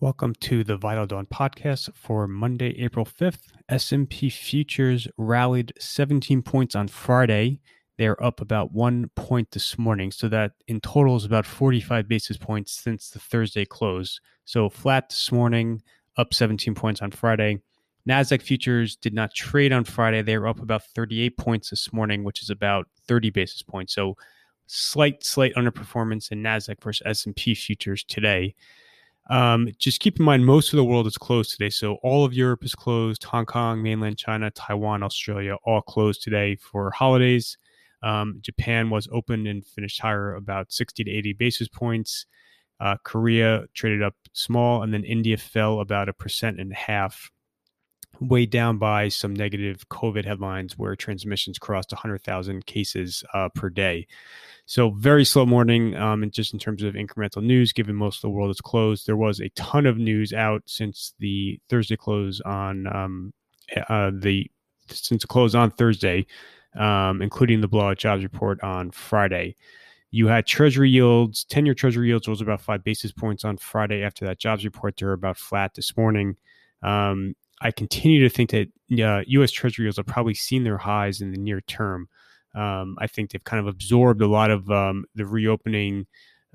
Welcome to the Vital Dawn podcast for Monday, April 5th. S&P futures rallied 17 points on Friday. They're up about 1 point this morning, so that in total is about 45 basis points since the Thursday close. So flat this morning, up 17 points on Friday. Nasdaq futures did not trade on Friday. They were up about 38 points this morning, which is about 30 basis points. So slight slight underperformance in Nasdaq versus S&P futures today. Um, just keep in mind, most of the world is closed today. So all of Europe is closed. Hong Kong, mainland China, Taiwan, Australia, all closed today for holidays. Um, Japan was open and finished higher about 60 to 80 basis points. Uh, Korea traded up small, and then India fell about a percent and a half, weighed down by some negative COVID headlines where transmissions crossed 100,000 cases uh, per day. So very slow morning, um, and just in terms of incremental news, given most of the world is closed, there was a ton of news out since the Thursday close on um, uh, the since the close on Thursday, um, including the blowout jobs report on Friday. You had Treasury yields, ten-year Treasury yields rose about five basis points on Friday after that jobs report. They're about flat this morning. Um, I continue to think that uh, U.S. Treasury yields have probably seen their highs in the near term. Um, I think they've kind of absorbed a lot of um, the reopening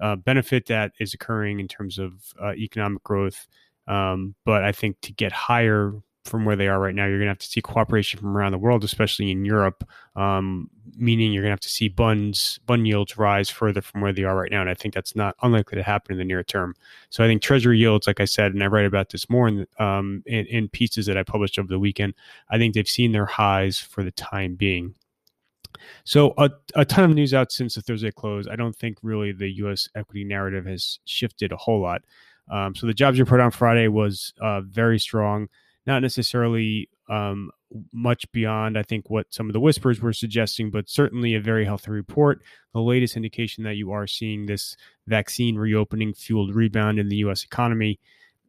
uh, benefit that is occurring in terms of uh, economic growth. Um, but I think to get higher from where they are right now, you're going to have to see cooperation from around the world, especially in Europe, um, meaning you're going to have to see bunds bund yields rise further from where they are right now. And I think that's not unlikely to happen in the near term. So I think Treasury yields, like I said, and I write about this more in, um, in, in pieces that I published over the weekend. I think they've seen their highs for the time being. So a, a ton of news out since the Thursday close. I don't think really the U.S. equity narrative has shifted a whole lot. Um, so the jobs report on Friday was uh, very strong, not necessarily um, much beyond I think what some of the whispers were suggesting, but certainly a very healthy report. The latest indication that you are seeing this vaccine reopening fueled rebound in the U.S. economy.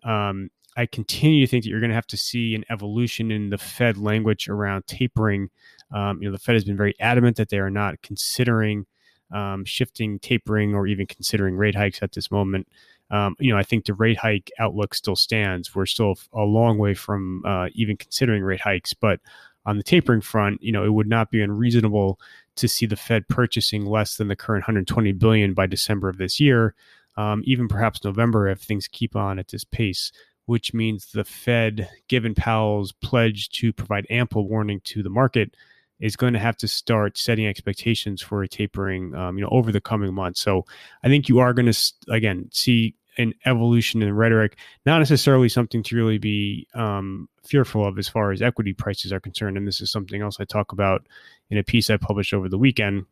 Um, I continue to think that you're going to have to see an evolution in the Fed language around tapering. Um, you know, the Fed has been very adamant that they are not considering um, shifting tapering or even considering rate hikes at this moment. Um, you know, I think the rate hike outlook still stands. We're still a long way from uh, even considering rate hikes, but on the tapering front, you know, it would not be unreasonable to see the Fed purchasing less than the current 120 billion by December of this year, um, even perhaps November if things keep on at this pace which means the Fed, given Powell's pledge to provide ample warning to the market, is going to have to start setting expectations for a tapering, um, you know, over the coming months. So I think you are going to again see an evolution in rhetoric, not necessarily something to really be um, fearful of as far as equity prices are concerned. And this is something else I talk about in a piece I published over the weekend.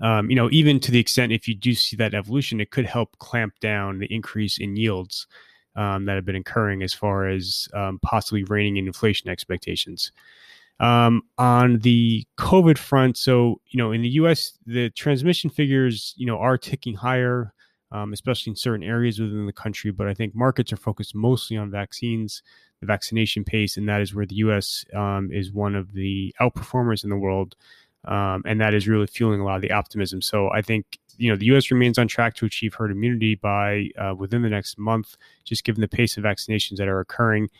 Um, you know, even to the extent if you do see that evolution, it could help clamp down the increase in yields um, that have been occurring as far as um, possibly reining in inflation expectations. Um, on the COVID front, so you know, in the U.S., the transmission figures, you know, are ticking higher, um, especially in certain areas within the country. But I think markets are focused mostly on vaccines, the vaccination pace, and that is where the U.S. Um, is one of the outperformers in the world, um, and that is really fueling a lot of the optimism. So I think you know the U.S. remains on track to achieve herd immunity by uh, within the next month, just given the pace of vaccinations that are occurring.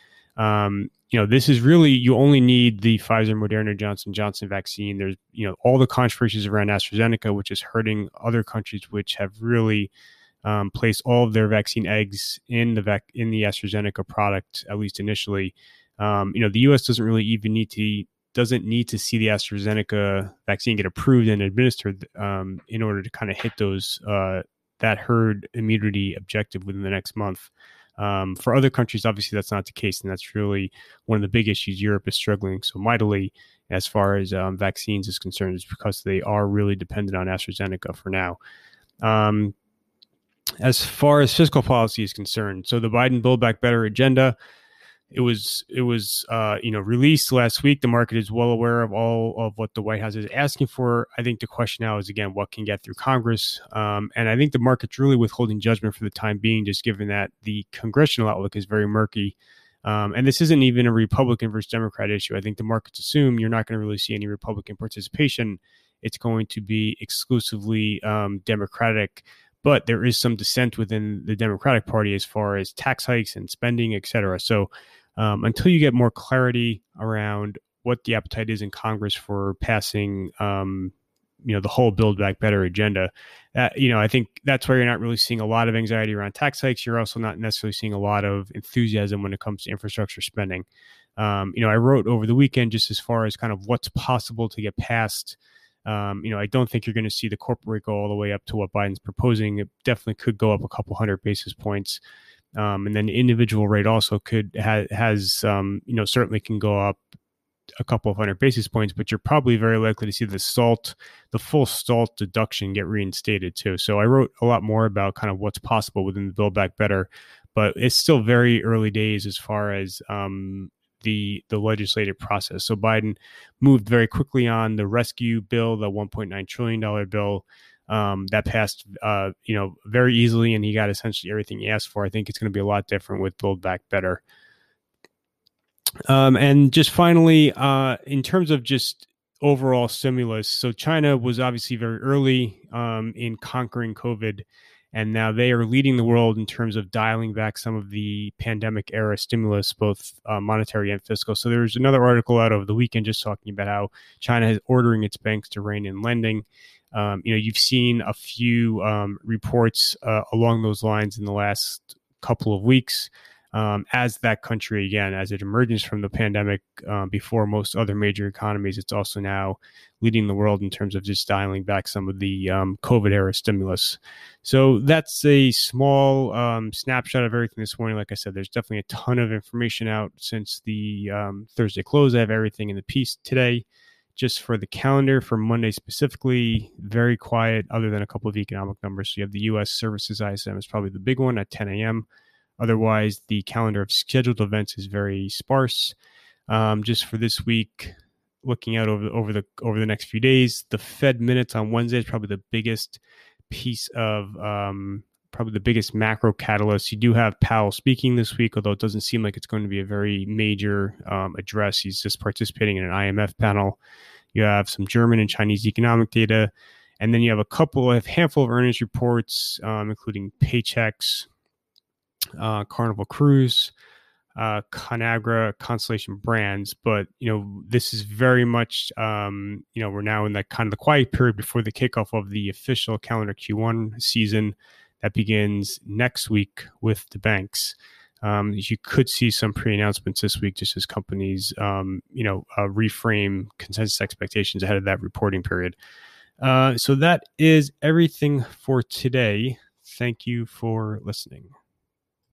Um, you know, this is really you only need the Pfizer, Moderna, Johnson Johnson vaccine. There's you know all the controversies around AstraZeneca, which is hurting other countries, which have really um, placed all of their vaccine eggs in the vac- in the AstraZeneca product, at least initially. Um, you know, the U.S. doesn't really even need to doesn't need to see the AstraZeneca vaccine get approved and administered um, in order to kind of hit those uh, that herd immunity objective within the next month. Um, for other countries, obviously, that's not the case, and that's really one of the big issues Europe is struggling so mightily as far as um, vaccines is concerned, is because they are really dependent on AstraZeneca for now. Um, as far as fiscal policy is concerned, so the Biden Build Back Better agenda it was it was uh, you know released last week. The market is well aware of all of what the White House is asking for. I think the question now is again what can get through Congress, um, and I think the market's really withholding judgment for the time being, just given that the congressional outlook is very murky. Um, and this isn't even a Republican versus Democrat issue. I think the markets assume you're not going to really see any Republican participation. It's going to be exclusively um, Democratic but there is some dissent within the Democratic Party as far as tax hikes and spending, et cetera. So um, until you get more clarity around what the appetite is in Congress for passing, um, you know, the whole Build Back Better agenda, uh, you know, I think that's why you're not really seeing a lot of anxiety around tax hikes. You're also not necessarily seeing a lot of enthusiasm when it comes to infrastructure spending. Um, you know, I wrote over the weekend just as far as kind of what's possible to get past. Um, you know, I don't think you're going to see the corporate rate go all the way up to what Biden's proposing. It definitely could go up a couple hundred basis points. Um, and then individual rate also could ha- has um, you know certainly can go up a couple of hundred basis points, but you're probably very likely to see the SALT, the full SALT deduction get reinstated too. So I wrote a lot more about kind of what's possible within the Build Back Better, but it's still very early days as far as um, the the legislative process. So Biden moved very quickly on the rescue bill, the 1.9 trillion dollar bill um, that passed, uh, you know, very easily, and he got essentially everything he asked for. I think it's going to be a lot different with Build Back Better. Um, and just finally, uh, in terms of just overall stimulus, so China was obviously very early um, in conquering COVID, and now they are leading the world in terms of dialing back some of the pandemic era stimulus, both uh, monetary and fiscal. So there's another article out over the weekend just talking about how China is ordering its banks to rein in lending. Um, you know, you've seen a few um, reports uh, along those lines in the last couple of weeks. Um, as that country again, as it emerges from the pandemic uh, before most other major economies, it's also now leading the world in terms of just dialing back some of the um, COVID era stimulus. So that's a small um, snapshot of everything this morning. Like I said, there's definitely a ton of information out since the Thursday close. I have everything in the piece today just for the calendar for Monday specifically, very quiet other than a couple of economic numbers. So you have the US services ISM is probably the big one at 10 a.m. Otherwise, the calendar of scheduled events is very sparse. Um, just for this week, looking out over the, over the over the next few days, the Fed minutes on Wednesday is probably the biggest piece of um, probably the biggest macro catalyst. You do have Powell speaking this week, although it doesn't seem like it's going to be a very major um, address. He's just participating in an IMF panel. You have some German and Chinese economic data, and then you have a couple of handful of earnings reports, um, including Paychex, uh, Carnival Cruise, uh, Conagra, Constellation Brands. But you know, this is very much um, you know we're now in that kind of the quiet period before the kickoff of the official calendar Q1 season that begins next week with the banks. Um, you could see some pre-announcements this week, just as companies, um, you know, uh, reframe consensus expectations ahead of that reporting period. Uh, so that is everything for today. Thank you for listening.